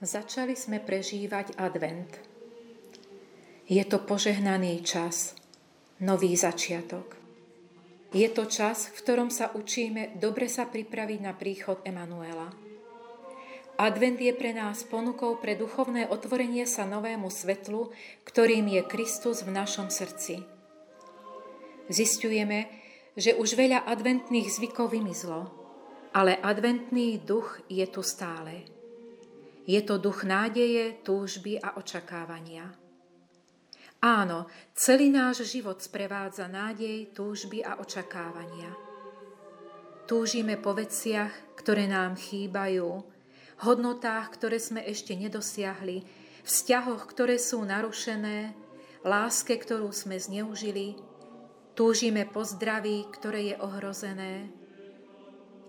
Začali sme prežívať advent. Je to požehnaný čas, nový začiatok. Je to čas, v ktorom sa učíme dobre sa pripraviť na príchod Emanuela. Advent je pre nás ponukou pre duchovné otvorenie sa novému svetlu, ktorým je Kristus v našom srdci. Zistujeme, že už veľa adventných zvykov vymizlo, ale adventný duch je tu stále. Je to duch nádeje, túžby a očakávania. Áno, celý náš život sprevádza nádej, túžby a očakávania. Túžime po veciach, ktoré nám chýbajú, hodnotách, ktoré sme ešte nedosiahli, vzťahoch, ktoré sú narušené, láske, ktorú sme zneužili, túžime po zdraví, ktoré je ohrozené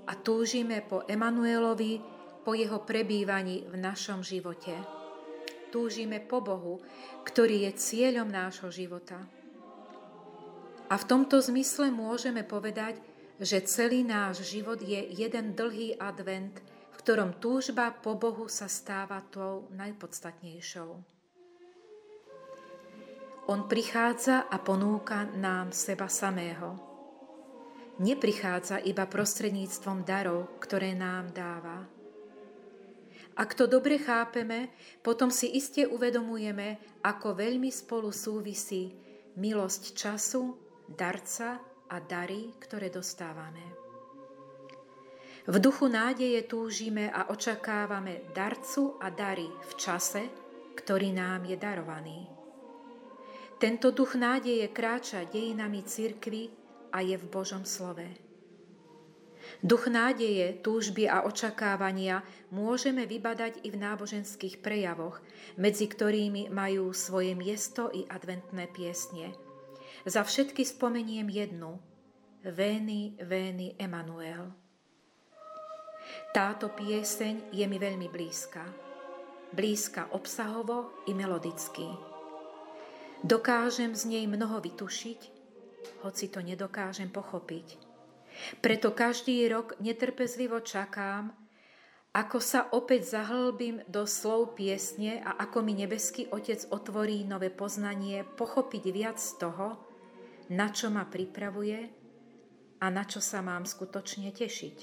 a túžime po Emanuelovi, po jeho prebývaní v našom živote. Túžime po Bohu, ktorý je cieľom nášho života. A v tomto zmysle môžeme povedať, že celý náš život je jeden dlhý advent, v ktorom túžba po Bohu sa stáva tou najpodstatnejšou. On prichádza a ponúka nám seba samého. Neprichádza iba prostredníctvom darov, ktoré nám dáva ak to dobre chápeme, potom si iste uvedomujeme, ako veľmi spolu súvisí milosť času, darca a dary, ktoré dostávame. V duchu nádeje túžime a očakávame darcu a dary v čase, ktorý nám je darovaný. Tento duch nádeje kráča dejinami cirkvy a je v Božom slove. Duch nádeje, túžby a očakávania môžeme vybadať i v náboženských prejavoch, medzi ktorými majú svoje miesto i adventné piesne. Za všetky spomeniem jednu. Vény, Vény, Emanuel. Táto pieseň je mi veľmi blízka. Blízka obsahovo i melodicky. Dokážem z nej mnoho vytušiť, hoci to nedokážem pochopiť. Preto každý rok netrpezlivo čakám, ako sa opäť zahlbím do slov piesne a ako mi nebeský Otec otvorí nové poznanie, pochopiť viac z toho, na čo ma pripravuje a na čo sa mám skutočne tešiť.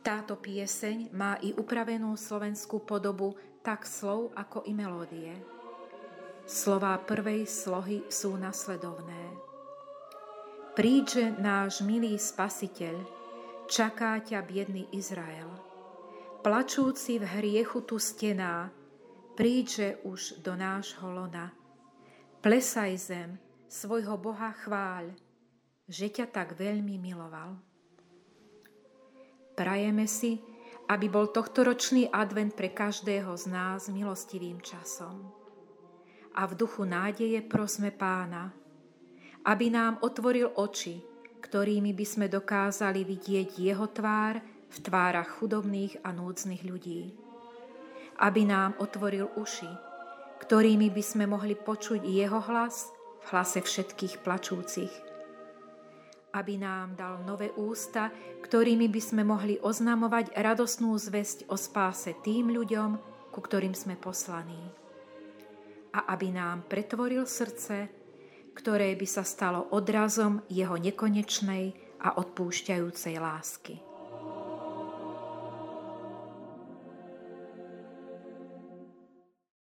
Táto pieseň má i upravenú slovenskú podobu tak slov ako i melódie. Slová prvej slohy sú nasledovné. Príďže náš milý spasiteľ, čaká ťa biedný Izrael. Plačúci v hriechu tu stená, príďže už do nášho lona. Plesaj zem, svojho Boha chváľ, že ťa tak veľmi miloval. Prajeme si, aby bol tohtoročný advent pre každého z nás milostivým časom. A v duchu nádeje prosme pána, aby nám otvoril oči, ktorými by sme dokázali vidieť Jeho tvár v tvárach chudobných a núdznych ľudí. Aby nám otvoril uši, ktorými by sme mohli počuť Jeho hlas v hlase všetkých plačúcich. Aby nám dal nové ústa, ktorými by sme mohli oznamovať radosnú zväzť o spáse tým ľuďom, ku ktorým sme poslaní. A aby nám pretvoril srdce, ktoré by sa stalo odrazom jeho nekonečnej a odpúšťajúcej lásky.